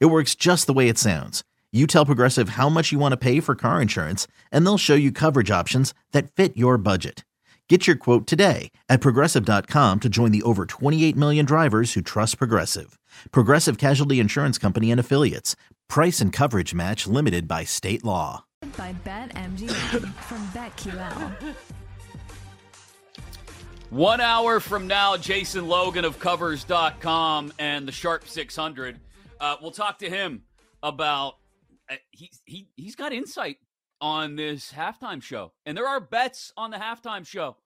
It works just the way it sounds. You tell Progressive how much you want to pay for car insurance, and they'll show you coverage options that fit your budget. Get your quote today at progressive.com to join the over 28 million drivers who trust Progressive. Progressive Casualty Insurance Company and Affiliates. Price and coverage match limited by state law. By BetMGM from BetQL. One hour from now, Jason Logan of Covers.com and the Sharp 600. Uh, we'll talk to him about uh, he, he he's got insight on this halftime show, and there are bets on the halftime show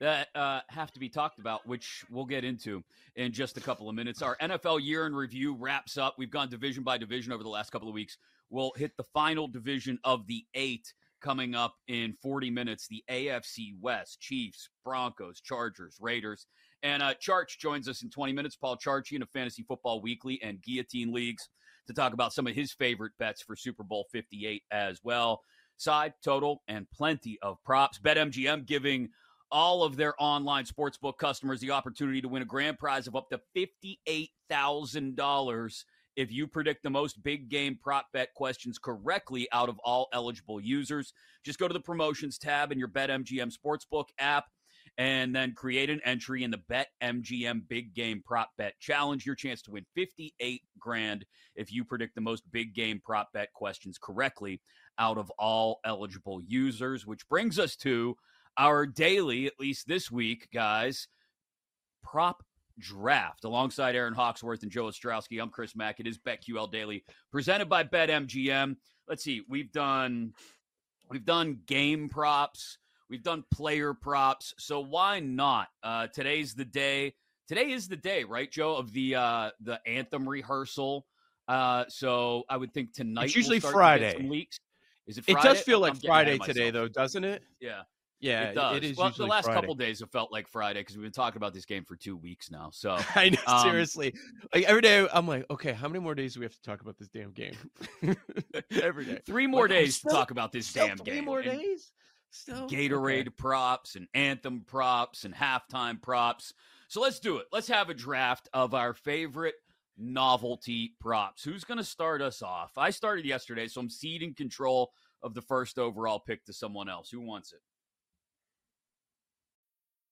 that uh, have to be talked about, which we'll get into in just a couple of minutes. Our NFL year in review wraps up. We've gone division by division over the last couple of weeks. We'll hit the final division of the eight coming up in 40 minutes the AFC West, Chiefs, Broncos, Chargers, Raiders. And uh, Charch joins us in 20 minutes. Paul Charchian of Fantasy Football Weekly and Guillotine Leagues to talk about some of his favorite bets for Super Bowl 58 as well. Side, total, and plenty of props. BetMGM giving all of their online sportsbook customers the opportunity to win a grand prize of up to $58,000 if you predict the most big game prop bet questions correctly out of all eligible users. Just go to the promotions tab in your BetMGM Sportsbook app and then create an entry in the Bet MGM Big Game Prop Bet Challenge. Your chance to win 58 grand if you predict the most big game prop bet questions correctly out of all eligible users, which brings us to our daily, at least this week, guys, prop draft alongside Erin Hawksworth and Joe Ostrowski. I'm Chris Mack. It is BetQL Daily, presented by BetMGM. Let's see, we've done we've done game props, we've done player props. So why not? Uh, today's the day. Today is the day, right, Joe, of the uh, the anthem rehearsal. Uh, so I would think tonight. It's usually we'll Friday. Leaks. Is it? It does feel I'm like Friday today, though, doesn't it? Yeah. Yeah, it does. it is well, the last Friday. couple days have felt like Friday because we've been talking about this game for two weeks now. So I know, Um, seriously. Like every day, I'm like, okay, how many more days do we have to talk about this damn game? every day. three more Like, days still- to talk about this damn three game. more And days. Gatorade Okay. props and anthem props and halftime props. So let's do it. Let's have a draft of our favorite novelty props. Who's going to start us off? I started yesterday, so I'm ceding control of the first overall pick to someone else. Who wants it?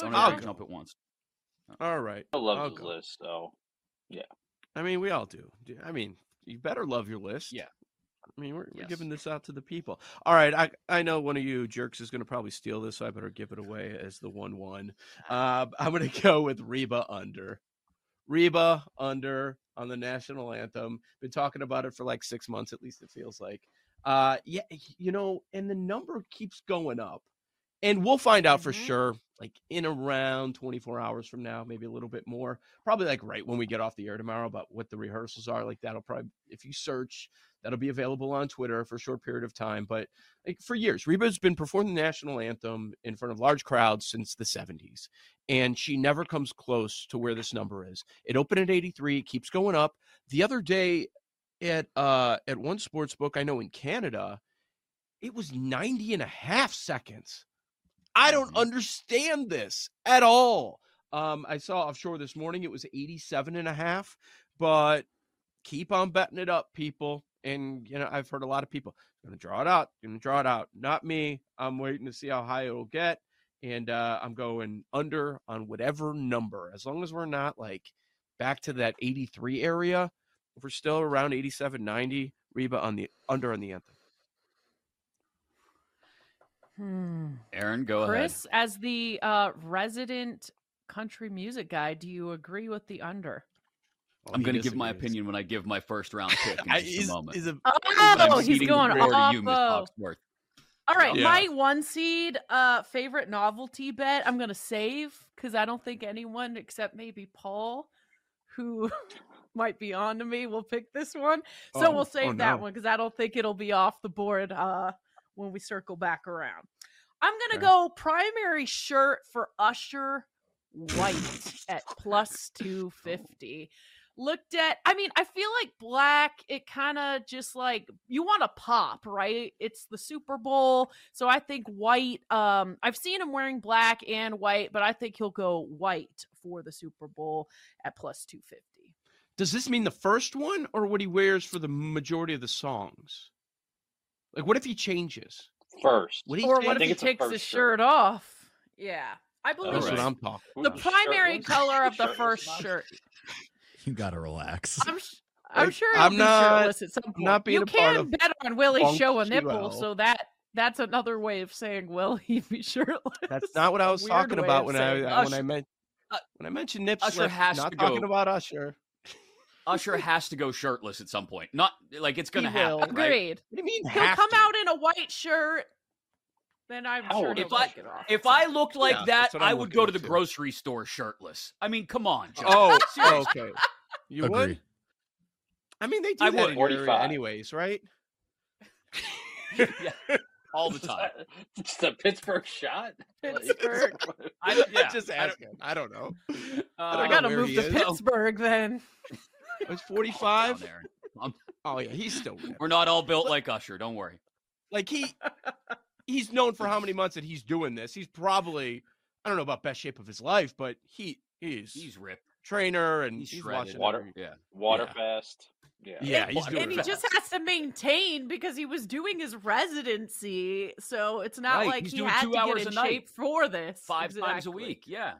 Don't I'll everyone go. jump at once. All right. I love I'll the go. list, though. Yeah. I mean, we all do. Do- I mean, you better love your list. Yeah. I mean, we're, we're giving this out to the people. All right. I, I know one of you jerks is going to probably steal this, so I better give it away as the 1 1. Uh, I'm going to go with Reba under. Reba under on the national anthem. Been talking about it for like six months, at least it feels like. Uh, yeah, you know, and the number keeps going up. And we'll find out for Mhm. sure, like in around 24 hours from now, maybe a little bit more. Probably like right when we get off the air tomorrow about what the rehearsals are. Like that'll probably, if you search, that'll be available on Twitter for a short period of time. But like for years, Reba's been performing the national anthem in front of large crowds since the 70s. And she never comes close to where this number is. It opened at 83, it keeps going up. The other day, at uh at one sports book I know in Canada, it was 90 and a half seconds. I don't Mhm. understand this at all. Um, I saw offshore this morning it was 87 and a half, but keep on betting it up, people. And you know, I've heard a lot of people gonna draw it out, gonna draw it out. Not me. I'm waiting to see how high it'll get. And uh, I'm going under on whatever number, as long as we're not like back to that 83 area. If we're still around 87, 90, Reba on the under on the anthem. Hmm. Erin, go ahead. Chris, as the uh, resident country music guy, do you agree with the under? Well, I'm going to give my opinion when I give my first round pick in just is- a moment. is a- Oh, I'm he's going off. to you, Miss oh. All right, Yeah. my one seed uh favorite novelty bet I'm gonna save because I don't think anyone except maybe Paul, who might be on to me, will pick this one. So Oh, we'll save oh, that one because I don't think it'll be off the board uh when we circle back around. I'm gonna Okay. go primary shirt for Usher White at plus two fifty. Looked at, I mean, I feel like black, it kind of just like you want to pop, right? It's the Super Bowl. So I think white, um, I've seen him wearing black and white, but I think he'll go white for the Super Bowl at plus 250. Does this mean the first one or what he wears for the majority of the songs? Like, what if he changes? First. What do Or think? what if he takes his first shirt shirt. off? Yeah. I believe That's Alright. what I'm talking. The the primary shirtless? color of the Shirtless first shirt. You gotta relax. I'm, sh- I'm Like, sure he'll I'm not- shirtless at some point. not being you a part can of bet on will he show a nipple, so that that's another way of saying will he be shirtless. That's not what I was talking about when I saying uh, when I meant uh, when I mentioned nip Usher slip. has not to talking go- about Usher. Usher has to go shirtless at some point. Not like it's going to He will. happen, right? Agreed. What do you mean? He'll have come to? out in a white shirt. Then I'm How sure old If I take it off. if I looked like Yeah, that, I would go to the too. grocery store shirtless. I mean, come on, Joe. Oh, Seriously. okay. You Agree. would? I mean, they do I that would. in your area 45. anyways, right? yeah, all the time. Just a Pittsburgh shot. Pittsburgh. I, yeah, just I don't- asking. I don't know. uh, I I don't know gotta move to is. Pittsburgh then. It's calm 45. down, Oh yeah, he's still ripped. We're not all built like Usher. Don't worry. like he he's known for how many months that he's doing this. He's probably I don't know about best shape of his life, but he he's, He's ripped. trainer and he's he's, watching Water. every- Yeah. Waterfast. Yeah. Yeah, and, he's doing and he it. just has to maintain because he was doing his residency, so it's not Right, like he's he had to get a in night. shape for this. Five times a week. Yeah.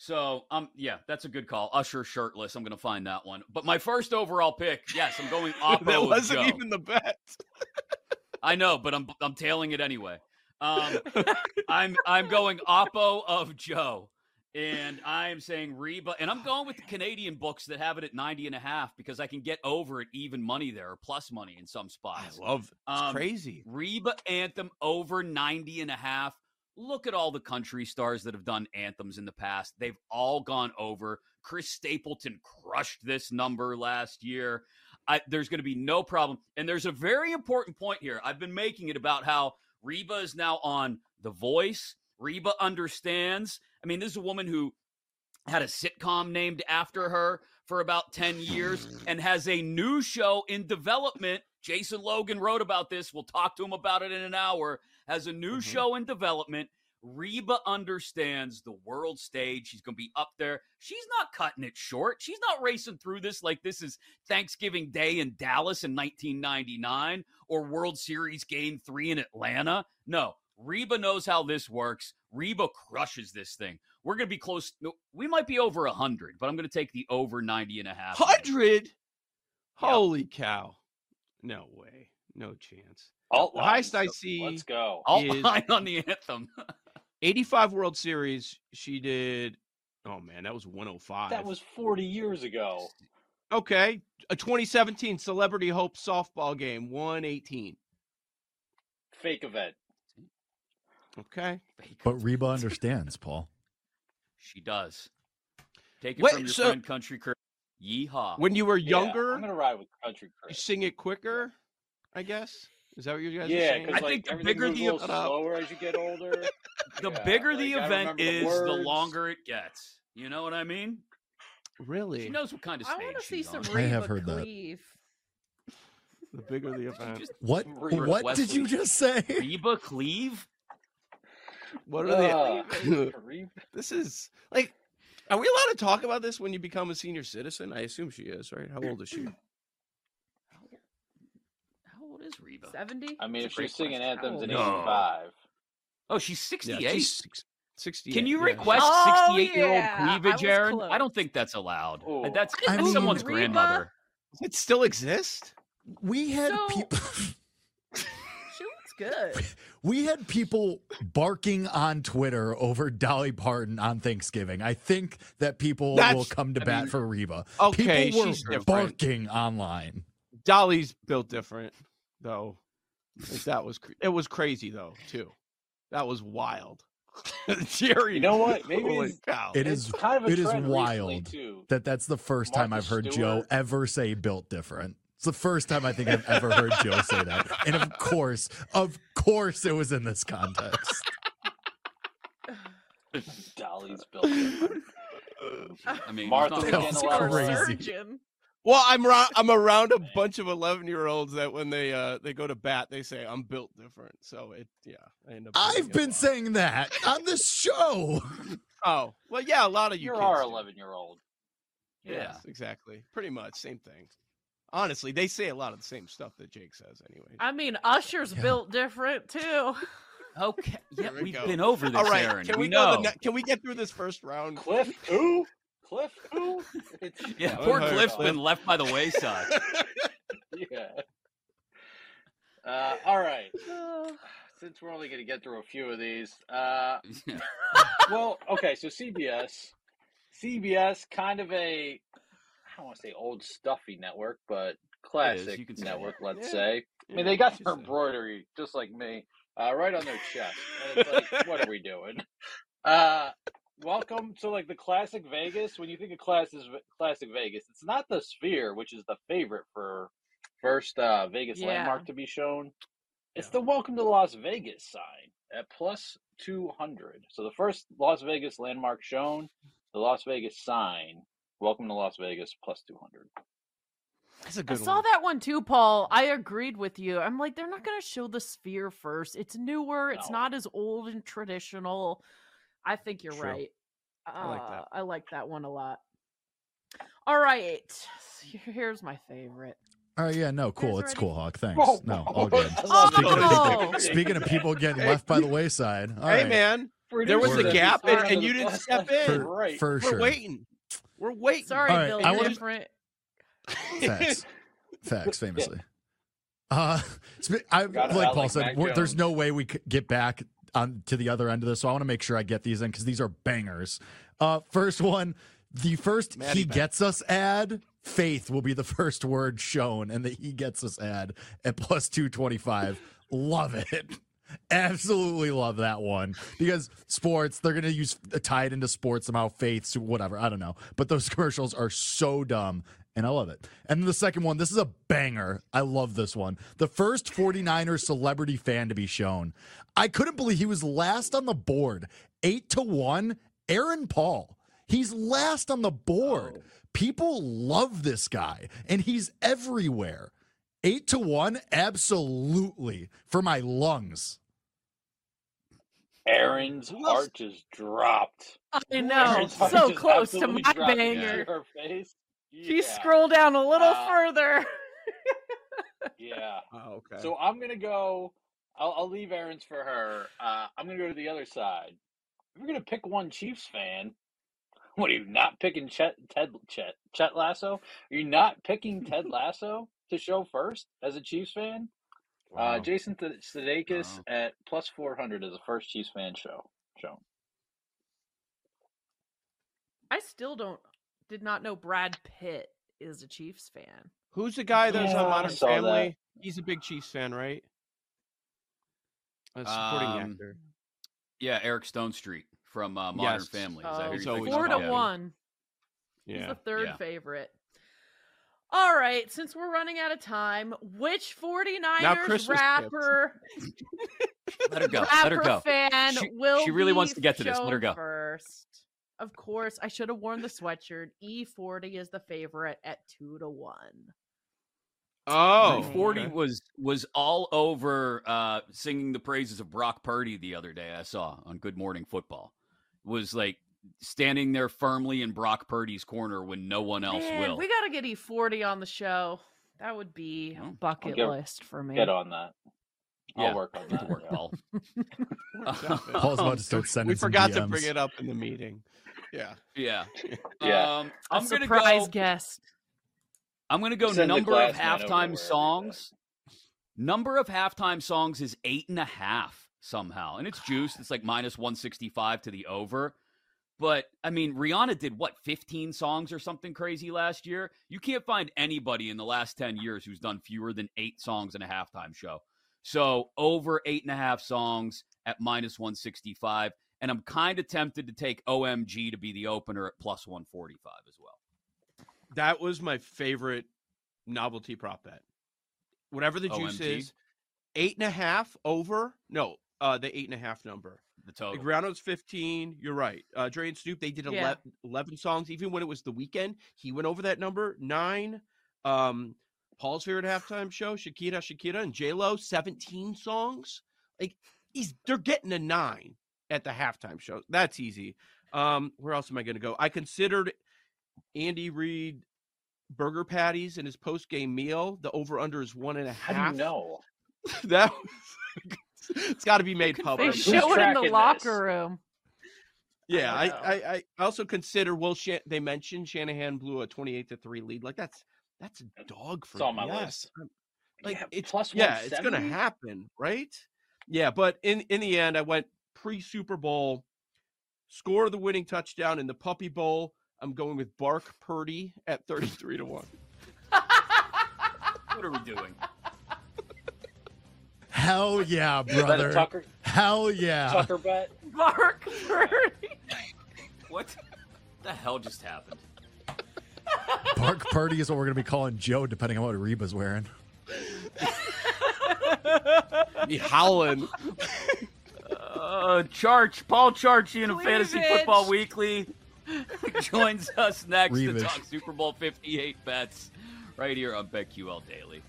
So um yeah, that's a good call. Usher shirtless. I'm gonna find that one. But my first overall pick, yes, I'm going Oppo that wasn't Joe. even the bet. I know, but I'm I'm tailing it anyway. Um, I'm I'm going Oppo of Joe, and I'm saying Reba, and I'm going with the Canadian books that have it at 90 and a half because I can get over it even money there or plus money in some I spots. love it's Um, crazy. Reba anthem over 90 and a half. Look at all the country stars that have done anthems in the past. They've all gone over. Chris Stapleton crushed this number last year. I, there's going to be no problem. And there's a very important point here. I've been making it about how Reba is now on The Voice. Reba understands. I mean, this is a woman who had a sitcom named after her for about 10 years and has a new show in development. Jason Logan wrote about this. We'll talk to him about it in an hour. Has a new Mhm. show in development. Reba understands the world stage. She's going to be up there. She's not cutting it short. She's not racing through this like this is Thanksgiving Day in Dallas in 1999 or World Series Game 3 in Atlanta. No, Reba knows how this works. Reba crushes this thing. We're going to be close. We might be over 100, but I'm going to take the over 90 and a half. Hundred. Holy cow! No way. No chance. Alt The highest I see Let's go. All is- line on the anthem. 85 World Series. She did. Oh man, that was 105. That oh was 40 years ago. okay. A 2017 Celebrity Hope softball game, 118. Fake event. Okay. But Reba understands, Paul. She does. Take it Wait, from your so- friend Country Kurt. Yeehaw. When you were Yeah, younger, I'm gonna ride with Country you sing it quicker. I guess. Is that what you guys are Yeah, saying? because I like think the bigger the a slower as you get older. the Yeah, bigger like, the event remember the is, the longer it gets. You know what I mean? Really? She knows what kind of I want to see she's some on. I have heard that. cleave. The bigger the event. Just What? Reba What did you just say? Reba Cleave? What are the? Ah, Reeb- this is like. Are we allowed to talk about this when you become a senior citizen? I assume she is, right? How old is she? How old is Reba? 70? I mean, That's if she's singing anthems in No. '85, Oh, she's 68. Yeah, she's six- 68. Can you yeah. request Oh, 68 year old yeah, I cleavage, was Erin? I don't think that's allowed. Ooh. That's, I that's mean- someone's Reba? grandmother. Does it still exist? We had So- people. She looks good. We had people barking on Twitter over Dolly Parton on Thanksgiving. I think that people will come to I bat mean, for Reba. okay, people were she's different. barking online. Dolly's built different, though. Like, that was cr- it was crazy though too. That was wild. Jerry, You know what? Maybe holy it's- cow. It it's kind of a it is wild too. that that's the first time I've heard Joe ever say built different. It's the first time I think I've ever heard Joe say that. And of course, of course it was in this context. Dolly's built. different. I mean, Martha there's That not- was crazy. surgeon. Well, I'm ra- I'm around a bunch of 11 year olds that when they uh they go to bat, they say I'm built different. So it yeah, I end up. I've been saying that on this show. Oh well, yeah, a lot of you. You're kids our do. 11 year old. Yes, exactly. Pretty much same thing. Honestly, they say a lot of the same stuff that Jake says, anyway. I mean, Usher's Yeah. built different too. Okay. Yeah, we we've go. been over this, All right, Erin. can we, we, know. go? The ne- can we get through this first round? Cliff, who? Cliff, who? It's, yeah, poor hey, Cliff's Cliff. been left by the wayside. yeah. Uh, all right. Since we're only going to get through a few of these, uh, well, okay. So CBS, CBS, kind of a, I don't want to say old stuffy network, but classic you can say network, that. let's Yeah. say. I mean, Yeah, they got she their said. embroidery just like me, uh, right on their chest. And it's like, what are we doing? Uh, welcome to like the classic Vegas. When you think of classic classic Vegas, it's not the Sphere, which is the favorite for first uh, Vegas Yeah. landmark to be shown. It's the Welcome to Las Vegas sign at plus two hundred. So the first Las Vegas landmark shown, the Las Vegas sign. Welcome to Las Vegas plus two hundred. That's a I good I saw one. that one too, Paul. I agreed with you. I'm like, they're not going to show the sphere first. It's newer. It's No. not as old and traditional. I think you're True. right. Uh, I like that. I like that one a lot. All right. Here's my favorite. All right, yeah, no, cool. It's cool, Hawk. Thanks. Oh, No, all good. I love Speaking of, Oh. people, speaking of people getting left by the wayside, all hey right, man, There was a gap and, and- and you didn't step in. for, right. for we're sure. waiting. We're waiting. Sorry, All right, Bill. I wanna- different. Facts. Facts, famously. Uh, sp- I like Paul like, said, there's no way we could get back on to the other end of this, so I want to make sure I get these in because these are bangers. Uh, first one, the first Maddie he gets us ad. Faith will be the first word shown, and the he gets us ad at plus two twenty five. Love it. Absolutely love that one because sports, they're going to use tie it into sports somehow, faith, whatever. I don't know. But those commercials are so dumb and I love it. And the second one, this is a banger. I love this one. The first 49ers celebrity fan to be shown. I couldn't believe he was last on the board, eight to one. Aaron Paul. He's last on the board. Oh. People love this guy, and he's everywhere. Eight to one, absolutely for my lungs. Erin's Who else- heart just dropped. I know. Erin's So close to my dropped. Did you see banger. Her face. You scroll down a little Uh, further. Yeah. Oh, okay. So I'm gonna go. I'll, I'll leave Aaron's for her. Uh, I'm gonna go to the other side. If you're gonna pick one Chiefs fan, what are you not picking? Chet, Ted, Chet, Chet Lasso? Are you not picking Ted Lasso to show first as a Chiefs fan? Uh, Jason Th- Sudeikis Wow. at plus 400 as a first Chiefs fan show. Shown. I still don't did not know Brad Pitt is a Chiefs fan. Who's the guy that was Yeah, on Modern saw Family? He's a big Chiefs fan, right? A supporting Um, actor. Yeah, Eric Stonestreet from uh, Modern Yes. Family. Is Oh, that He's you're always thinking Four to of? top. one. He's Yeah. the third Yeah. favorite. All right, since we're running out of time, which 49ers rapper Let her go. Let her go. fan She- will she really wants to get to this. Let her go. First. Of course, I should have worn the sweatshirt. E40 is the favorite at 2 to 1. Oh, Rick Forty okay. was was all over uh, singing the praises of Brock Purdy the other day. I saw on Good Morning Football was like standing there firmly in Brock Purdy's corner when no one else Man, will. we got to get E40 on the show. That would be a bucket get- list for me. Get on that. I'll Yeah. work on that. work. Paul. Works out, man. Paul's about to start sending we some forgot to bring it up in the meeting. Yeah. Yeah. Yeah. Um, A I'm gonna surprise go. guest. I'm gonna go Send number of glass man over to wherever halftime songs. Number of halftime songs is eight and a half somehow, and it's juiced. It's like minus one sixty five to the over. But I mean, Rihanna did what, 15 songs or something crazy last year? You can't find anybody in the last 10 years who's done fewer than eight songs in a halftime show. So over eight and a half songs at minus 165. And I'm kind of tempted to take OMG to be the opener at plus 145 as well. That was my favorite novelty prop bet. Whatever the juice OMG? is, eight and a half over. No, uh, the eight and a half number. The total. Like Rihanna's 15. You're right. Uh, Dre and Snoop, they did 11, Yeah. 11 songs. Even when it was the Weeknd, he went over that number. Nine. Um, Paul's favorite halftime show, Shakira, Shakira, and J Lo, 17 songs. Like he's they're getting a nine at the halftime show. That's easy. Um, where else am I going to go? I considered Andy Reid burger patties in his post game meal. The over under is one and a half. and a How do you know? that was, it's got to be made They public. Who's show it in the locker this? room. Yeah, I I. I, I also consider Well, Shan- they mentioned Shanahan blew a twenty eight to three lead. Like that's that's a dog for It's on my Yes. list. Like Yeah, it's plus yeah, it's gonna happen, right? Yeah, but in in the end, I went pre Super Bowl, score the winning touchdown in the Puppy Bowl. I'm going with Bark Purdy at thirty three to one. What are we doing? Hell yeah, Is that a brother. Tucker Hell yeah. Tucker bet? Mark Purdy. What the hell just happened? Bark Purdy is what we're going to be calling Joe, depending on what Reba's wearing. Be howling. Uh, Charch, Paul Charchian of Fantasy Cleavage. Football Weekly joins us next Reavage. to talk Super Bowl 58 bets right here on BetQL Daily.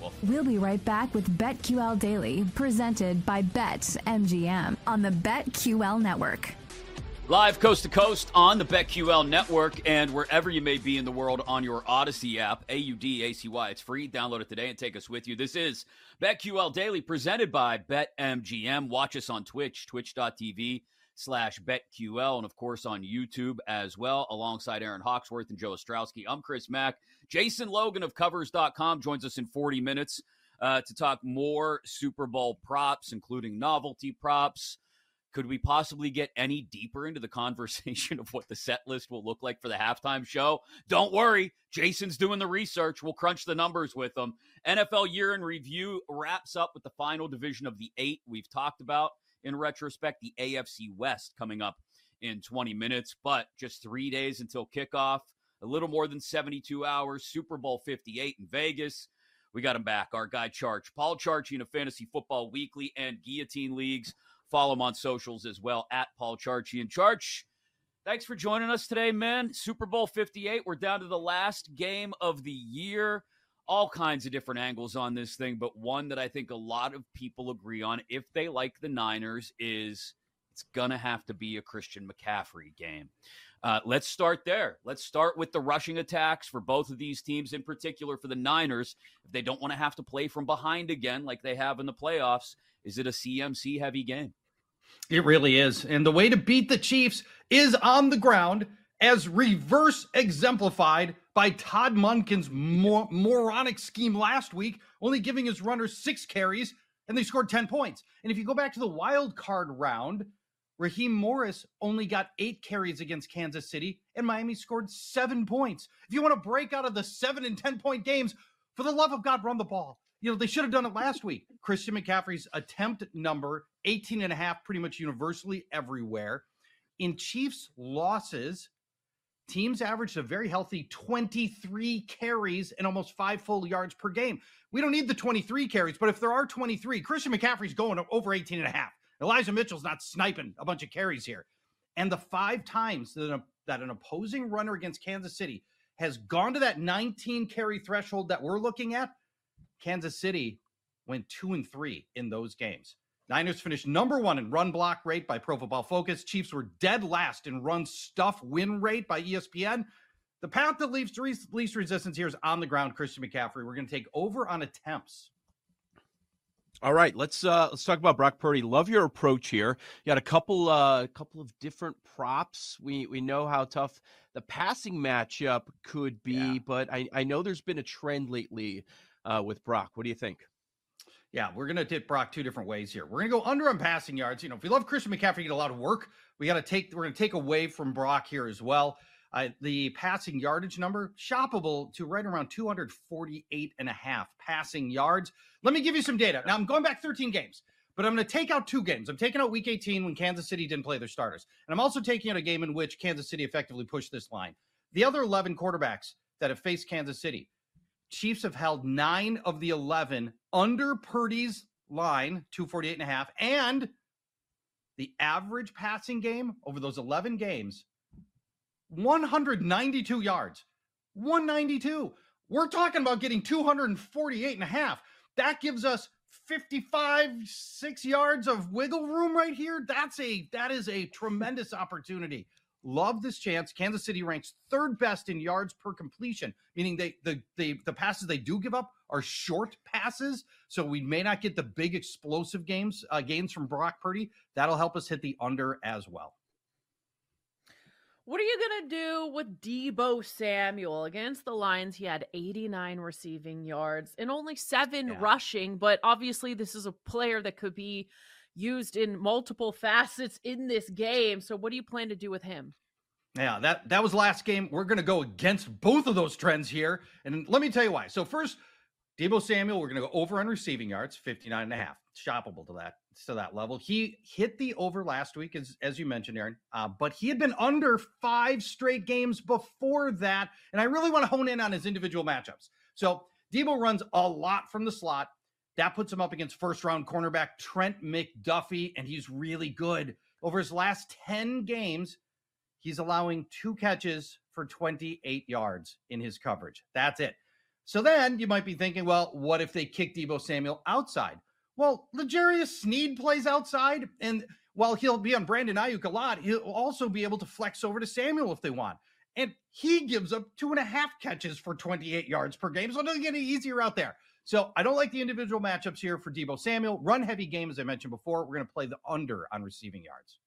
Well, We'll be right back with BetQL Daily, presented by BetMGM on the BetQL network. Live coast to coast on the BetQL network and wherever you may be in the world on your Audacy app, A U D A C Y. It's free. Download it today and take us with you. This is BetQL Daily presented by BetMGM. Watch us on Twitch, twitch.tv slash BetQL, and of course on YouTube as well, alongside Erin Hawksworth and Joe Ostrowski. I'm Chris Mack. Jason Logan of Covers.com joins us in 40 minutes uh, to talk more Super Bowl props, including novelty props. Could we possibly get any deeper into the conversation of what the set list will look like for the halftime show? Don't worry, Jason's doing the research. We'll crunch the numbers with him. NFL year in review wraps up with the final division of the eight we've talked about in retrospect, the AFC West coming up in 20 minutes, but just three days until kickoff, a little more than 72 hours, Super Bowl 58 in Vegas. We got him back, our guy Charch, Paul Charchian of Fantasy Football Weekly and Guillotine Leagues. Follow him on socials as well at Paul Charchian. Charch, thanks for joining us today, man. Super Bowl 58. We're down to the last game of the year. All kinds of different angles on this thing, but one that I think a lot of people agree on, if they like the Niners, is it's going to have to be a Christian McCaffrey game. Uh, let's start there. Let's start with the rushing attacks for both of these teams, in particular for the Niners. If they don't want to have to play from behind again like they have in the playoffs, is it a CMC heavy game? It really is. And the way to beat the Chiefs is on the ground, as reverse exemplified by Todd Monken's mor- moronic scheme last week, only giving his runners six carries and they scored 10 points. And if you go back to the wild card round, Raheem Mostert only got eight carries against Kansas City, and Miami scored seven points. If you want to break out of the seven and 10 point games, for the love of God, run the ball. You know, they should have done it last week. Christian McCaffrey's attempt number 18 and a half, pretty much universally everywhere. In Chiefs losses, teams averaged a very healthy 23 carries and almost five full yards per game. We don't need the 23 carries, but if there are 23, Christian McCaffrey's going over 18 and a half. Elijah Mitchell's not sniping a bunch of carries here. And the five times that, a, that an opposing runner against Kansas City has gone to that 19 carry threshold that we're looking at, Kansas City went two and three in those games. Niners finished number one in run block rate by Pro Football Focus. Chiefs were dead last in run stuff win rate by ESPN. The path that leaves least resistance here is on the ground. Christian McCaffrey. We're going to take over on attempts. All right, let's uh let's talk about Brock Purdy. Love your approach here. You got a couple uh couple of different props. We we know how tough the passing matchup could be, yeah. but I I know there's been a trend lately uh with Brock. What do you think? Yeah, we're gonna dip Brock two different ways here. We're gonna go under on passing yards. You know, if we love Christian McCaffrey get a lot of work, we got to take we're gonna take away from Brock here as well. Uh, the passing yardage number shoppable to right around 248 and a half passing yards. Let me give you some data. Now I'm going back 13 games, but I'm going to take out two games. I'm taking out week 18 when Kansas City didn't play their starters. And I'm also taking out a game in which Kansas City effectively pushed this line. The other 11 quarterbacks that have faced Kansas City, Chiefs have held nine of the 11 under Purdy's line, 248 and a half, and the average passing game over those 11 games 192 yards. 192. We're talking about getting 248 and a half. That gives us 55 6 yards of wiggle room right here. That's a that is a tremendous opportunity. Love this chance. Kansas City ranks third best in yards per completion, meaning they the the the passes they do give up are short passes. So we may not get the big explosive games uh, gains from Brock Purdy. That'll help us hit the under as well. What are you to do with Deebo Samuel against the Lions? He had 89 receiving yards and only seven yeah. rushing, but obviously, this is a player that could be used in multiple facets in this game. So, what do you plan to do with him? Yeah, that that was last game. We're going to go against both of those trends here. And let me tell you why. So, first, Deebo Samuel, we're going to go over on receiving yards, 59 and a half. Shoppable to that to that level. He hit the over last week, as as you mentioned, Erin. Uh, but he had been under five straight games before that, and I really want to hone in on his individual matchups. So Deebo runs a lot from the slot. That puts him up against first round cornerback Trent McDuffie, and he's really good. Over his last 10 games, he's allowing two catches for 28 yards in his coverage. That's it. So then you might be thinking, well, what if they kick Deebo Samuel outside? Well, L'Jarius Sneed plays outside, and while he'll be on Brandon Aiyuk a lot, he'll also be able to flex over to Samuel if they want. And he gives up two and a half catches for 28 yards per game. So it doesn't get any easier out there. So I don't like the individual matchups here for Deebo Samuel. Run heavy game, as I mentioned before. We're going to play the under on receiving yards.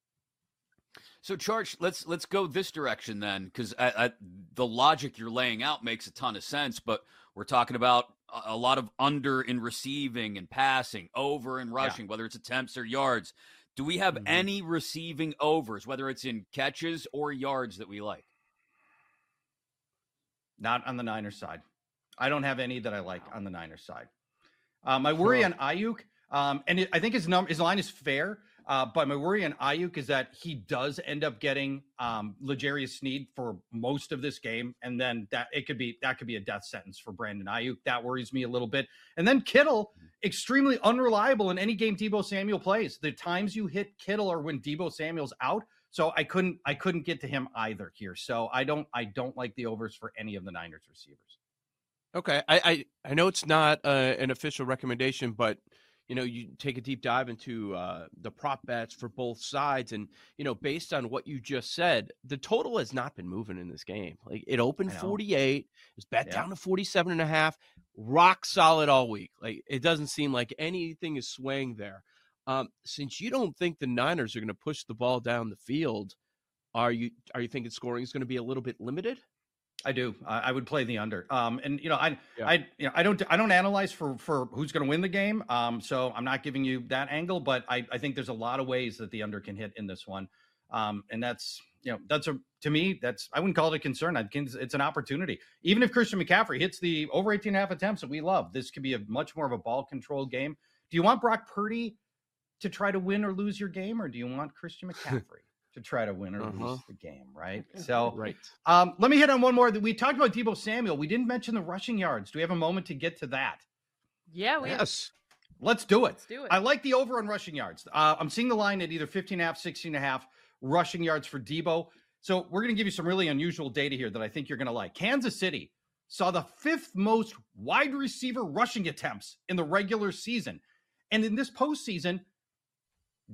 So, Charch, let's let's go this direction then, because the logic you're laying out makes a ton of sense. But we're talking about a, a lot of under in receiving and passing, over in rushing, yeah. whether it's attempts or yards. Do we have mm-hmm. any receiving overs, whether it's in catches or yards, that we like? Not on the Niners side. I don't have any that I like on the Niners side. Um, my worry on Aiyuk, um, and it, I think his number, his line is fair. Uh, but my worry on Aiyuk is that he does end up getting um, L'Jarius Sneed for most of this game, and then that it could be that could be a death sentence for Brandon Aiyuk. That worries me a little bit. And then Kittle, extremely unreliable in any game Deebo Samuel plays. The times you hit Kittle are when Deebo Samuel's out. So I couldn't I couldn't get to him either here. So I don't I don't like the overs for any of the Niners receivers. Okay, I I, I know it's not uh, an official recommendation, but you know, you take a deep dive into uh, the prop bets for both sides, and you know, based on what you just said, the total has not been moving in this game. Like it opened 48, it's bet yeah. down to 47 and a half, rock solid all week. Like it doesn't seem like anything is swaying there. Um, since you don't think the Niners are going to push the ball down the field, are you are you thinking scoring is going to be a little bit limited? I do. I, I, would play the under. Um, and you know, I, yeah. I, you know, I don't, I don't analyze for for who's going to win the game. Um, so I'm not giving you that angle, but I, I think there's a lot of ways that the under can hit in this one. Um, and that's, you know, that's a to me, that's I wouldn't call it a concern. I think it's an opportunity. Even if Christian McCaffrey hits the over 18 and a half attempts that we love, this could be a much more of a ball control game. Do you want Brock Purdy to try to win or lose your game, or do you want Christian McCaffrey? To try to win or uh-huh. lose the game, right? So, right. Um, let me hit on one more. That we talked about Deebo Samuel. We didn't mention the rushing yards. Do we have a moment to get to that? Yeah, we yes. Have. Let's do it. Let's do it. I like the over on rushing yards. Uh, I'm seeing the line at either 15 and a half, 16 and a half rushing yards for Deebo. So we're going to give you some really unusual data here that I think you're going to like. Kansas City saw the fifth most wide receiver rushing attempts in the regular season. And in this postseason,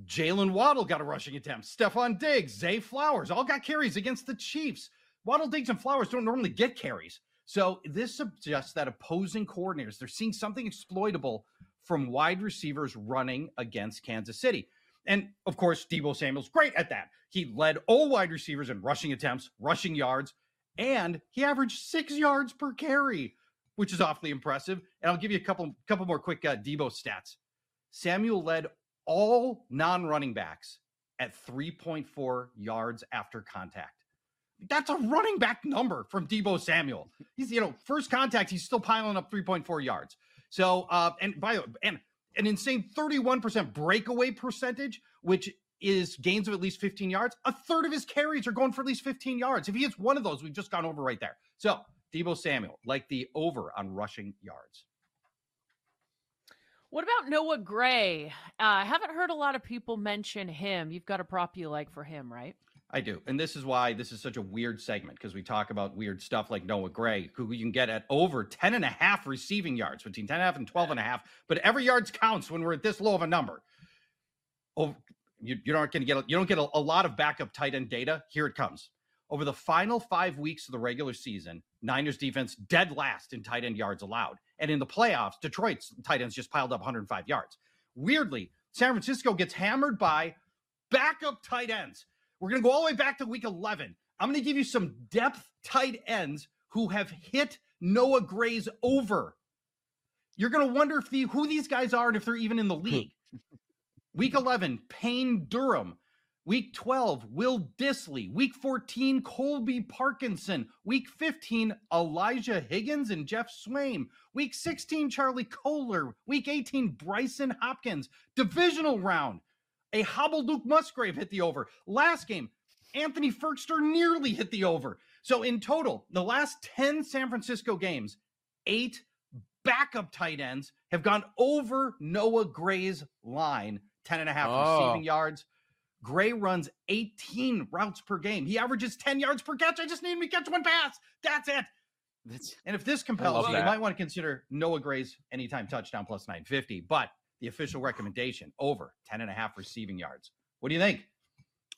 Jaylen Waddle got a rushing attempt. Stefon Diggs, Zay Flowers all got carries against the Chiefs. Waddle, Diggs, and Flowers don't normally get carries. So this suggests that opposing coordinators, they're seeing something exploitable from wide receivers running against Kansas City. And of course, Deebo Samuel's great at that. He led all wide receivers in rushing attempts, rushing yards, and he averaged six yards per carry, which is awfully impressive. And I'll give you a couple couple more quick uh, Deebo stats. Samuel led all non-running backs at 3.4 yards after contact. That's a running back number from Deebo Samuel. He's you know first contact, he's still piling up 3.4 yards. So uh, and by the way, and an insane 31% breakaway percentage, which is gains of at least 15 yards. A third of his carries are going for at least 15 yards. If he hits one of those, we've just gone over right there. So Deebo Samuel, like the over on rushing yards. What about Noah Gray? Uh, I haven't heard a lot of people mention him. You've got a prop you like for him, right? I do. And this is why this is such a weird segment because we talk about weird stuff like Noah Gray, who you can get at over 10 and a half receiving yards, between 10 and a half and 12 and a half. But every yards counts when we're at this low of a number. Oh, you, you aren't going to get, you don't get a, a lot of backup tight end data. Here it comes. Over the final five weeks of the regular season, Niners defense dead last in tight end yards allowed. And in the playoffs, Detroit's tight ends just piled up 105 yards. Weirdly, San Francisco gets hammered by backup tight ends. We're going to go all the way back to week 11. I'm going to give you some depth tight ends who have hit Noah Gray's over. You're going to wonder if the, who these guys are and if they're even in the hmm. league. week 11, Payne Durham. Week 12, Will Dissly. Week 14, Colby Parkinson. Week 15, Elijah Higgins and Geoff Swaim. Week 16, Charlie Kolar. Week 18, Brycen Hopkins. Divisional round. A hobbled Luke Musgrave hit the over. Last game, Anthony Firkser nearly hit the over. So in total, the last 10 San Francisco games, eight backup tight ends have gone over Noah Gray's line, 10 and a half Oh. receiving yards. Gray runs 18 routes per game. He averages 10 yards per catch. I just need him to catch one pass. That's it. That's And if this compels love you, you might want to consider Noah Gray's anytime touchdown plus 950. But the official recommendation over 10 and a half receiving yards. What do you think?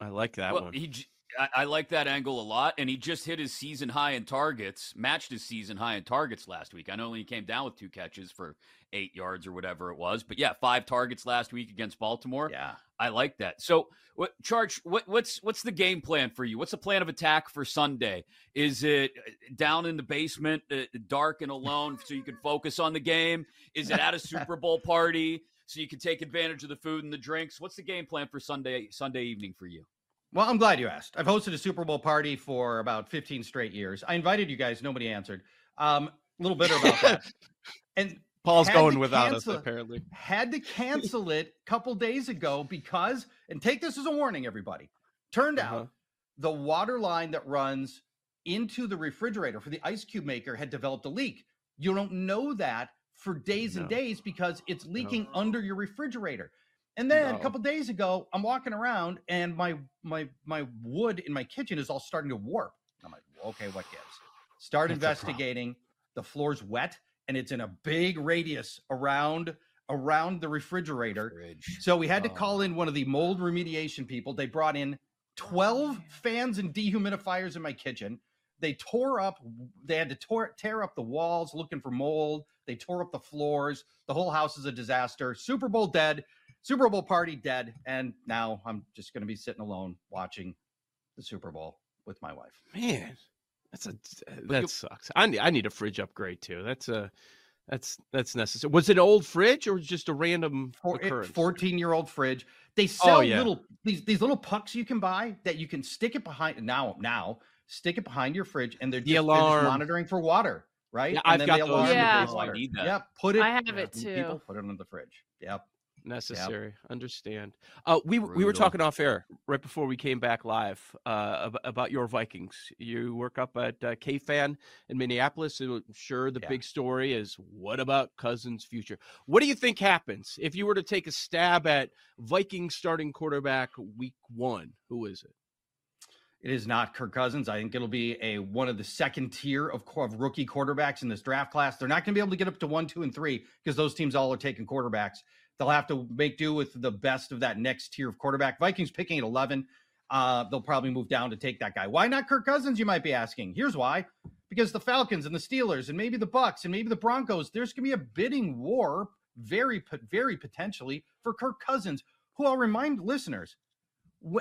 I like that well, one. he. I, I like that angle a lot, and he just hit his season high in targets, matched his season high in targets last week. I know he came down with two catches for eight yards or whatever it was, but yeah, five targets last week against Baltimore. Yeah. I like that. So, what Charch? What, what's what's the game plan for you? What's the plan of attack for Sunday? Is it uh, down in the basement, uh, dark and alone, so you can focus on the game? Is it at a Super Bowl party so you can take advantage of the food and the drinks? What's the game plan for Sunday Sunday evening for you? Well, I'm glad you asked. I've hosted a Super Bowl party for about 15 straight years. I invited you guys, nobody answered. Um, a little bitter about that. And Paul's going without cancel- us, apparently. had to cancel it a couple days ago because, and take this as a warning, everybody. Turned Uh-huh. out the water line that runs into the refrigerator for the ice cube maker had developed a leak. You don't know that for days and days because it's leaking under your refrigerator. And then a couple days ago, I'm walking around and my my my wood in my kitchen is all starting to warp. I'm like, okay, what gives? Start That's investigating. The floor's wet and it's in a big radius around around the refrigerator. Fridge. So we had to Oh. call in one of the mold remediation people. They brought in 12 fans and dehumidifiers in my kitchen. They tore up, they had to tore, tear up the walls looking for mold. They tore up the floors. The whole house is a disaster. Super Bowl dead, Super Bowl party dead. And now I'm just going to be sitting alone watching the Super Bowl with my wife. Man, that's a uh, that sucks. I need I need a fridge upgrade too. That's a that's that's necessary. Was it an old fridge or just a random For- occurrence? 14 year old fridge. They oh, sell Oh, yeah. little these these little pucks you can buy that you can stick it behind now now stick it behind your fridge and they're The just, they're just alarm. monitoring for water, right? Yeah, and I've then got they those. alarm Yeah. for Oh, I need that. Yep, put it. I have yeah, it People too. put it in the fridge. Yep. Necessary. Understand. Uh, we we were talking off air right before we came back live uh, ab- about your Vikings. You work up at uh, in Minneapolis. I'm sure the Yeah. big story is what about Cousins' future? What do you think happens if you were to take a stab at Vikings starting quarterback week one? Who is it? It is not Kirk Cousins. I think it'll be a one of the second tier of, of rookie quarterbacks in this draft class. They're not going to be able to get up to one, two, and three because those teams all are taking quarterbacks. They'll have to make do with the best of that next tier of quarterback. Vikings picking at 11. Uh, they'll probably move down to take that guy. Why not Kirk Cousins? You might be asking. Here's why: because the Falcons and the Steelers and maybe the Bucks and maybe the Broncos. There's going to be a bidding war, very, very potentially for Kirk Cousins, who I'll remind listeners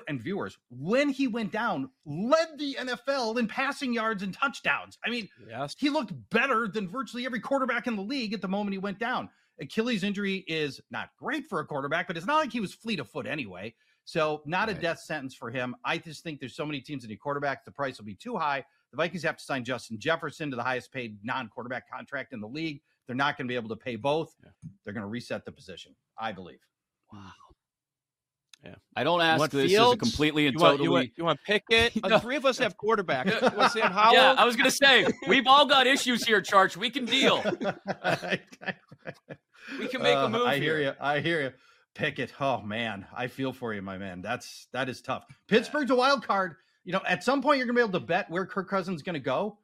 and viewers when he went down led the NFL in passing yards and touchdowns. I mean, yes. he looked better than virtually every quarterback in the league at the moment he went down. Achilles injury is not great for a quarterback, but it's not like he was fleet of foot anyway. So, not right. a death sentence for him. I just think there's so many teams that need quarterbacks, the price will be too high. The Vikings have to sign Justin Jefferson to the highest paid non quarterback contract in the league. They're not going to be able to pay both. Yeah. They're going to reset the position, I believe. Wow. Yeah. I don't ask this Fields? as a completely and you totally. Want, you, want, you want Pickett? no. Three of us have quarterbacks. want Sam Howell? Yeah, I was going to say we've all got issues here, Charch. We can deal. we can make uh, a move. I hear here. you. I hear you. Pickett. Oh man, I feel for you, my man. That's that is tough. Pittsburgh's a wild card. You know, at some point you're going to be able to bet where Kirk Cousins is going to go.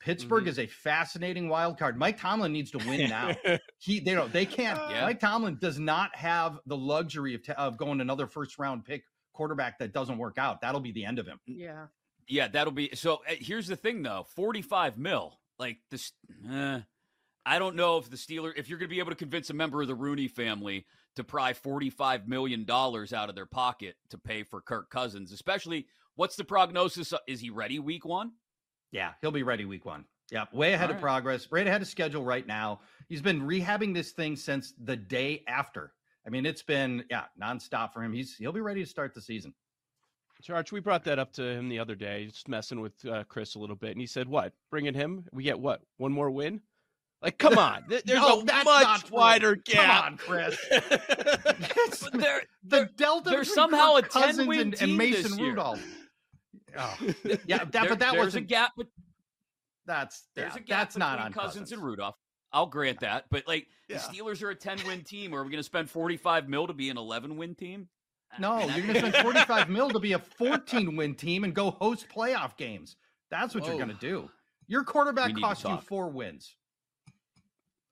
Pittsburgh mm-hmm. is a fascinating wild card. Mike Tomlin needs to win now. he they don't they can't. Yeah. Mike Tomlin does not have the luxury of, t- of going another first round pick quarterback that doesn't work out. That'll be the end of him. Yeah. Yeah, that'll be so. Uh, here's the thing, though: forty-five mil. Like this, uh, I don't know if the Steeler, if you're going to be able to convince a member of the Rooney family to pry forty-five million dollars out of their pocket to pay for Kirk Cousins, especially what's the prognosis? Is he ready week one? Yeah, he'll be ready week one. Yeah, way ahead of progress, right ahead of schedule right now. He's been rehabbing this thing since the day after. I mean, it's been yeah nonstop for him. He's he'll be ready to start the season. Charch, we brought that up to him the other day, just messing with uh, Chris a little bit, and he said, "What? Bringing him? We get what? One more win? Like, come on! There's no, a much wider gap. Come on, Chris. there, the delta. There's somehow a ten win and, team and Mason this Rudolph. Oh. Yeah, that, there, but that was a gap. But that's there's yeah, a gap that's not on Cousins, Cousins and Rudolph. I'll grant that, but like Yeah. the Steelers are a ten win team. Are we going to spend forty five mil to be an eleven win team? No, you're going to spend 45 mil to be a 14 win team and go host playoff games. That's what you're going to do. Your quarterback cost you four wins.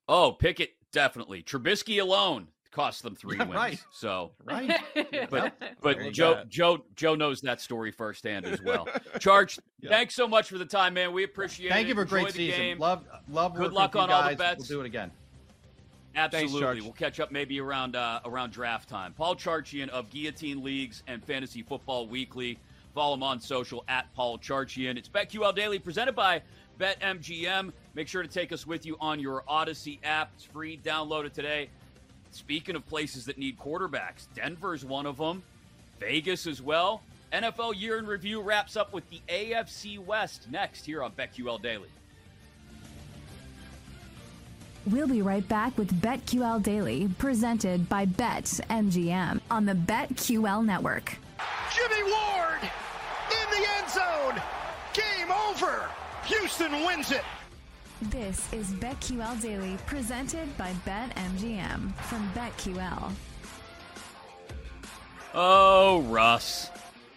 Oh, Pickett definitely. Trubisky alone cost them three Yeah, wins. right. So, Right. but but Joe go. Joe Joe knows that story firsthand as well. Charch. Yeah. Thanks so much for the time, man. We appreciate Thank it. Thank you for a Enjoy great season. game. Love, love. Good working luck with you on all the guys. bets. We'll do it again. Absolutely. Charch. we'll catch up maybe around uh, around draft time. Paul Charchian of Guillotine Leagues and Fantasy Football Weekly. Follow him on social at Paul Charchian. It's BetQL Daily presented by BetMGM. Make sure to take us with you on your Audacy app. It's free. Download it today. Speaking of places that need quarterbacks, Denver's one of them. Vegas as well. NFL Year in Review wraps up with the AFC West next here on BetQL Daily. We'll be right back with BetQL Daily, presented by BetMGM on the BetQL network. Jimmie Ward in the end zone. Game over. Houston wins it. This is BetQL Daily, presented by BetMGM from BetQL. Oh, Russ.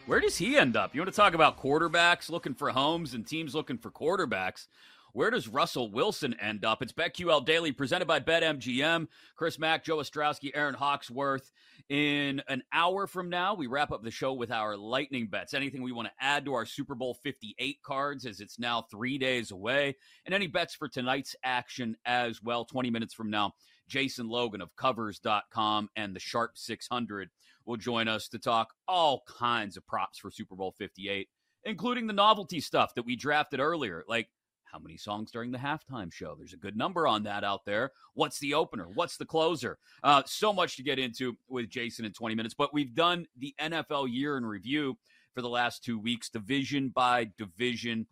Where does he end up? You want to talk about quarterbacks looking for homes and teams looking for quarterbacks? Where does Russell Wilson end up? It's BetQL Daily presented by BetMGM. Chris Mack, Joe Ostrowski, Erin Hawksworth. In an hour from now, we wrap up the show with our lightning bets. Anything we want to add to our Super Bowl 58 cards as it's now three days away, and any bets for tonight's action as well. 20 minutes from now, Jason Logan of covers.com and the Sharp 600 will join us to talk all kinds of props for Super Bowl 58, including the novelty stuff that we drafted earlier, like how many songs during the halftime show? There's a good number on that out there. What's the opener? What's the closer? Uh, so much to get into with Jason in 20 minutes, but we've done the NFL year in review for the last two weeks, division by division.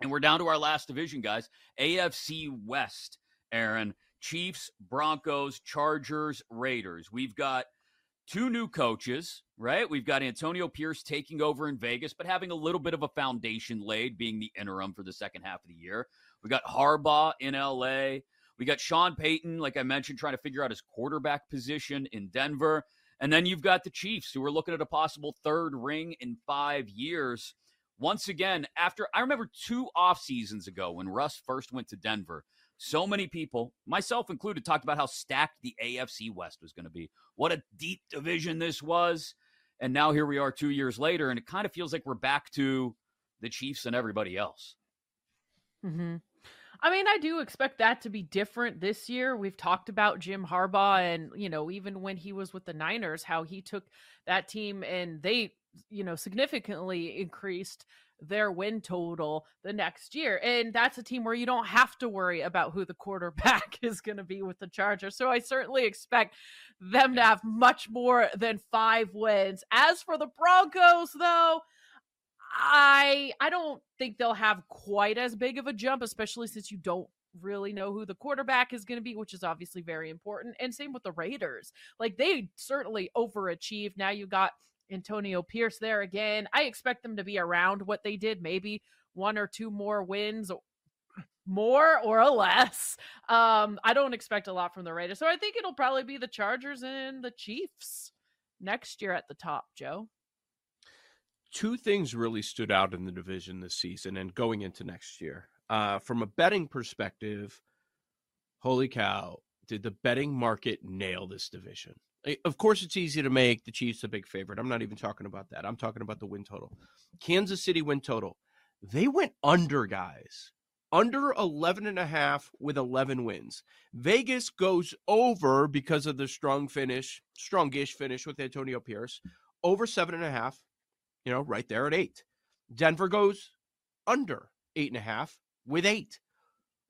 And we're down to our last division, guys AFC West, Erin. Chiefs, Broncos, Chargers, Raiders. We've got two new coaches, right? We've got Antonio Pierce taking over in Vegas, but having a little bit of a foundation laid, being the interim for the second half of the year. We got Harbaugh in LA. We got Sean Payton, like I mentioned, trying to figure out his quarterback position in Denver. And then you've got the Chiefs, who are looking at a possible third ring in five years. once again, after I remember two off seasons ago when Russ first went to Denver, so many people, myself included, talked about how stacked the AFC West was going to be. What a deep division this was. And now here we are two years later, and it kind of feels like we're back to the Chiefs and everybody else. Mm-hmm. I mean, I do expect that to be different this year. We've talked about Jim Harbaugh, and you know, even when he was with the Niners, how he took that team and they, you know, significantly increased their win total the next year. And that's a team where you don't have to worry about who the quarterback is going to be with the Chargers. So I certainly expect them to have much more than five wins. As for the Broncos, though, I I don't think they'll have quite as big of a jump, especially since you don't really know who the quarterback is going to be, which is obviously very important. And same with the Raiders. Like they certainly overachieved. Now you got Antonio Pierce there again. I expect them to be around what they did, maybe one or two more wins more or less. Um, I don't expect a lot from the Raiders. So I think it'll probably be the Chargers and the Chiefs next year at the top, Joe. Two things really stood out in the division this season and going into next year. Uh, from a betting perspective, holy cow, did the betting market nail this division? Eh, of course, it's easy to make the Chiefs a big favorite. I'm not even talking about that. I'm talking about the win total. Kansas City win total. They went under, guys. Under 11 and a half with 11 wins. Vegas goes over because of the strong finish, strongish finish with Antonio Pierce. Over seven and a half, you know, right there at eight. Denver goes under eight and a half with eight.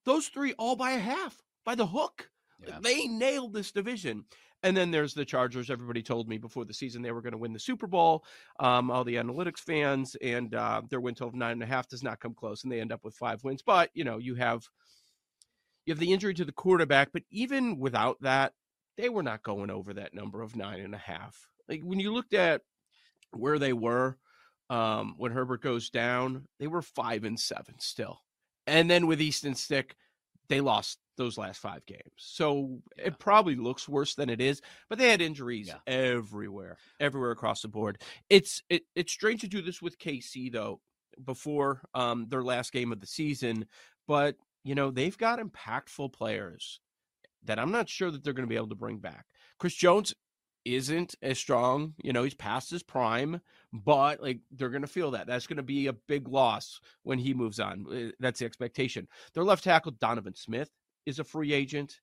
Those three all by a half, by the hook. Yeah. They nailed this division. And then there's the Chargers. Everybody told me before the season they were going to win the Super Bowl. Um, all the analytics fans and uh, their win total of nine and a half does not come close, and they end up with five wins. But you know, you have you have the injury to the quarterback, but even without that, they were not going over that number of nine and a half. Like when you looked at where they were um, when Herbert goes down, they were five and seven still. And then with Easton Stick, they lost those last five games. So yeah. it probably looks worse than it is, but they had injuries yeah. everywhere, everywhere across the board. It's it, it's strange to do this with KC though before um, their last game of the season, but you know, they've got impactful players that I'm not sure that they're going to be able to bring back. Chris Jones isn't as strong. You know, he's past his prime, but like they're going to feel that. That's going to be a big loss when he moves on. Eh, that's the expectation. Their left tackle, Donovan Smith, is a free agent.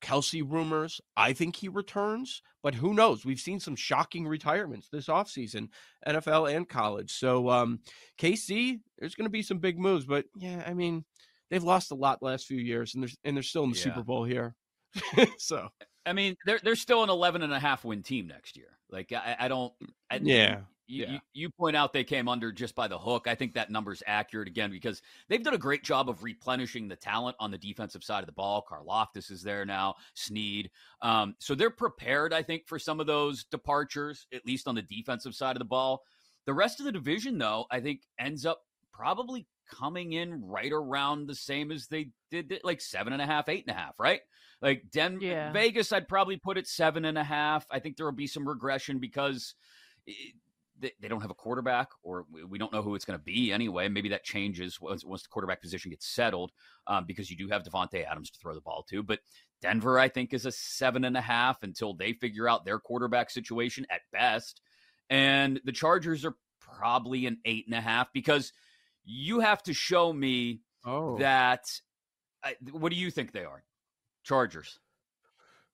Kelce rumors, I think he returns, but who knows? We've seen some shocking retirements this offseason, NFL and college. So, um, KC, there's going to be some big moves, but yeah, I mean, they've lost a lot the last few years and they're, and they're still in the yeah. Super Bowl here. so, I mean, they're they're still an 11 and a half win team next year. Like I, I don't. I, yeah. You, yeah. you, you, point out they came under just by the hook. I think that number's accurate again because they've done a great job of replenishing the talent on the defensive side of the ball. Karlaftis is there now, Sneed. Um, so they're prepared, I think, for some of those departures, at least on the defensive side of the ball. The rest of the division, though, I think ends up probably coming in right around the same as they did, like seven and a half, eight and a half, right? Like Den yeah. Vegas, I'd probably put it seven and a half. I think there will be some regression because it, they, they don't have a quarterback, or we don't know who it's going to be anyway. Maybe that changes once, once the quarterback position gets settled, um, because you do have Davante Adams to throw the ball to. But Denver, I think, is a seven and a half until they figure out their quarterback situation at best. And the Chargers are probably an eight and a half because you have to show me oh. that. what do you think they are? Chargers.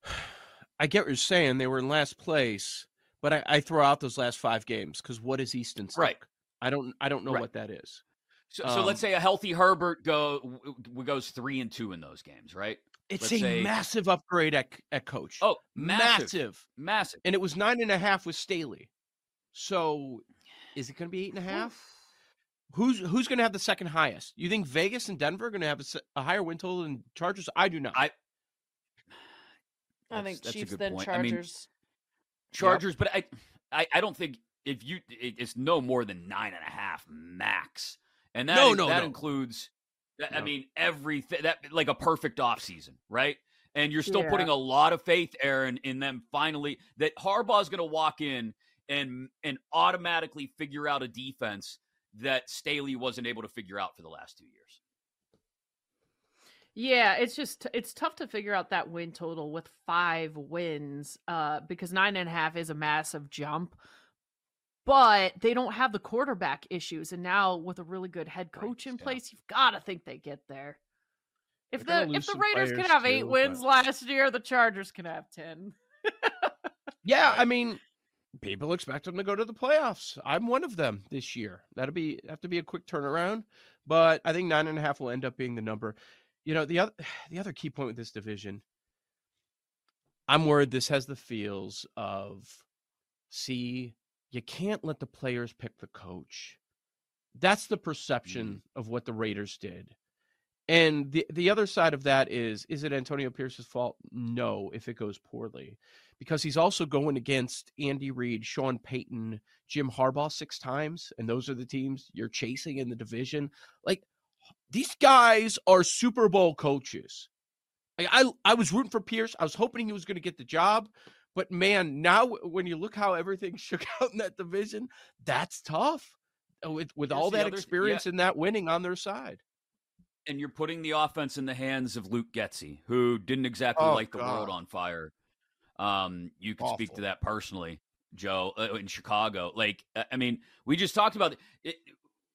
I get what you're saying. They were in last place, but I, I throw out those last five games because what is Easton Stick? Right. I don't. I don't know right. what that is. So, um, so let's um say a healthy Herbert go goes three and two in those games, right? It's let's a say, massive upgrade at, at coach. Oh, massive, massive, massive, and it was nine and a half with Staley. So, is it going to be eight and a half? Who's who's going to have the second highest? You think Vegas and Denver are going to have a, a, higher win total than Chargers? I do not. I I think Chiefs then point. Chargers. I mean, Chargers, yep. but I, I, I don't think if you it's no more than nine and a half max, and that no, no, that no. includes. I mean everything that like a perfect off season, right? And you're still yeah. putting a lot of faith, Erin, in them finally that Harbaugh's going to walk in and and automatically figure out a defense that Staley wasn't able to figure out for the last two years. Yeah, it's just it's tough to figure out that win total with five wins, uh, because nine and a half is a massive jump. But they don't have the quarterback issues, and now with a really good head coach in place, you've got to think they get there. If They're the if the Raiders can have eight too, wins but- last year, the Chargers can have ten. Yeah, I mean, people expect them to go to the playoffs. I'm one of them this year. That'll be have to be a quick turnaround, but I think nine and a half will end up being the number. You know, the other the other key point with this division, I'm worried this has the feels of see, you can't let the players pick the coach. That's the mm. perception of what the Raiders did. And the the other side of that is is it Antonio Pierce's fault? No, if it goes poorly. Because he's also going against Andy Reid, Sean Payton, Jim Harbaugh six times, and those are the teams you're chasing in the division. Like these guys are Super Bowl coaches. Like, I I was rooting for Pierce. I was hoping he was going to get the job, but man, now when you look how everything shook out in that division, that's tough. Uh, With with Here's all that other experience yeah. and that winning on their side. and you're putting the offense in the hands of Luke Getsy, who didn't exactly Oh, light the world on fire. Um, you can speak to that personally, Joe, uh, in Chicago. Like, uh, I mean, we just talked about it.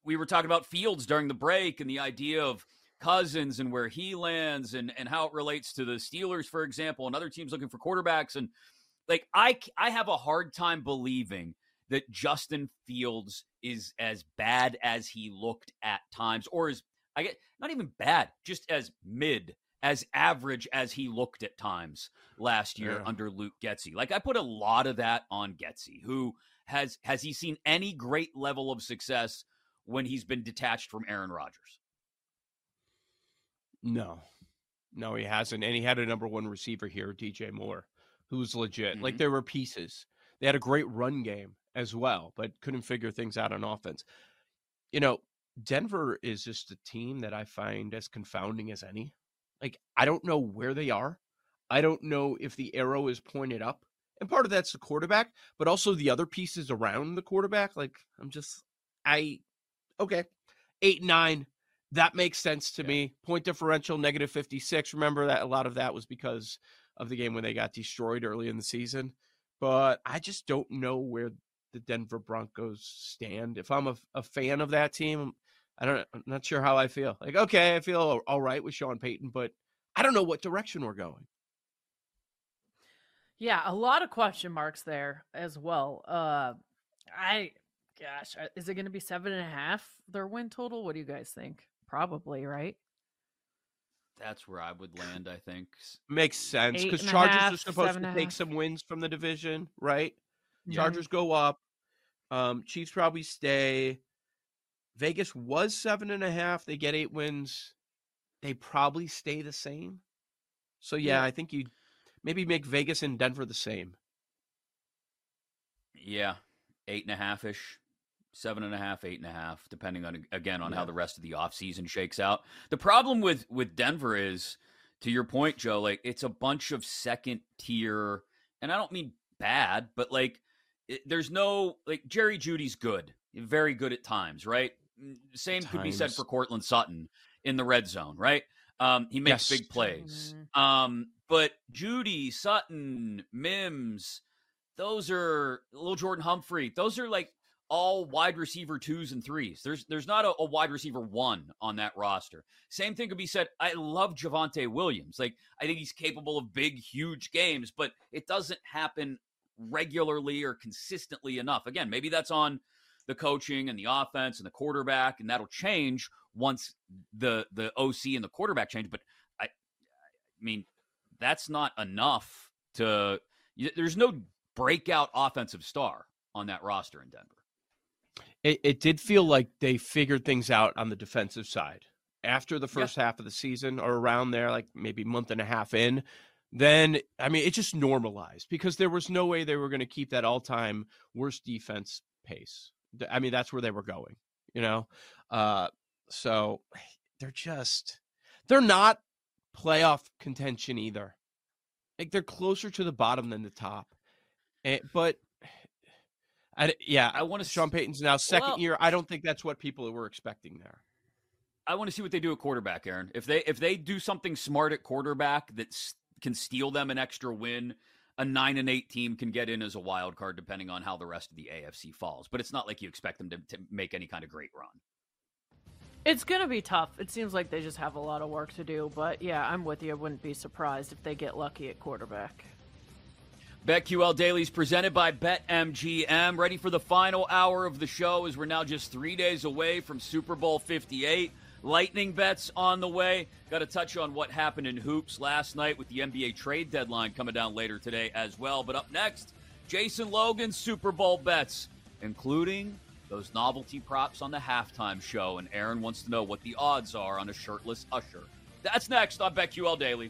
We were talking about Fields during the break and the idea of Cousins and where he lands and and how it relates to the Steelers, for example, and other teams looking for quarterbacks. And like, I I have a hard time believing that Justin Fields is as bad as he looked at times, or as I get not even bad, just as mid, as average as he looked at times last year Yeah. under Luke Getsy. Like I put a lot of that on Getsy, who has has he seen any great level of success when he's been detached from Aaron Rodgers? No, no, he hasn't. And he had a number one receiver here, DJ Moore, who's legit. Like Mhm. there were pieces. They had a great run game as well, but couldn't figure things out on offense. You know, Denver is just a team that I find as confounding as any. Like, I don't know where they are. I don't know if the arrow is pointed up. And part of that's the quarterback, but also the other pieces around the quarterback. Like, I'm just, I, okay, eight, nine, that makes sense to me. Point differential, negative 56. Remember that a lot of that was because of the game when they got destroyed early in the season. But I just don't know where the Denver Broncos stand. If I'm a, a fan of that team, I don't, I'm not sure how I feel. Like, okay, I feel all right with Sean Payton, but I don't know what direction we're going. Yeah, a lot of question marks there as well. Uh, I, gosh, uh, is it going to be seven and a half their win total? What do you guys think? Probably, right? That's where I would land, I think. Makes sense because Chargers half, are supposed to take half. some wins from the division, right? Chargers go up. Um, Chiefs probably stay. Vegas was seven and a half. They get eight wins. They probably stay the same. So yeah, Yeah. I think you maybe make Vegas and Denver the same. Yeah, eight and a half ish, seven and a half, eight and a half, depending on again on how the rest of the offseason shakes out. The problem with with Denver is, to your point, Joe, like it's a bunch of second tier, and I don't mean bad, but like it, there's no like Jerry Jeudy's good, very good at times, right? Mm, Same could be said for Courtland Sutton in the red zone, right? Um, he makes Yes. big plays. Mhm. Um, but Jeudy, Sutton, Mims, those are little Jordan Humphrey. Those are like all wide receiver twos and threes. There's there's not a, a wide receiver one on that roster. Same thing could be said. I love Javonte Williams. Like I think he's capable of big, huge games, but it doesn't happen regularly or consistently enough. Again, maybe that's on the coaching and the offense and the quarterback, and that'll change once the the OC and the quarterback change. But I, I mean, that's not enough to. There's no breakout offensive star on that roster in Denver. It, it did feel like they figured things out on the defensive side after the first half of the season or around there, like maybe month and a half in. Then, I mean, it just normalized because there was no way they were going to keep that all time worst defense pace. I mean, that's where they were going, you know? Uh, so they're just, they're not playoff contention either. Like they're closer to the bottom than the top. Eh, but I, yeah, I want to. Sean Payton's now second Well- year. I don't think that's what people were expecting there. I want to see what they do at quarterback, Erin. If they if they do something smart at quarterback that s- can steal them an extra win, a nine and eight team can get in as a wild card, depending on how the rest of the AFC falls. But it's not like you expect them to, to make any kind of great run. It's gonna be tough. It seems like they just have a lot of work to do. But yeah, I'm with you. I wouldn't be surprised if they get lucky at quarterback. BetQL Daily is presented by BetMGM. Ready for the final hour of the show as we're now just three days away from Super Bowl 58. Lightning bets on the way. Got to touch on what happened in hoops last night with the NBA trade deadline coming down later today as well. But up next, Jason Logan's Super Bowl bets, including those novelty props on the halftime show. And Erin wants to know what the odds are on a shirtless Usher. That's next on BetQL Daily.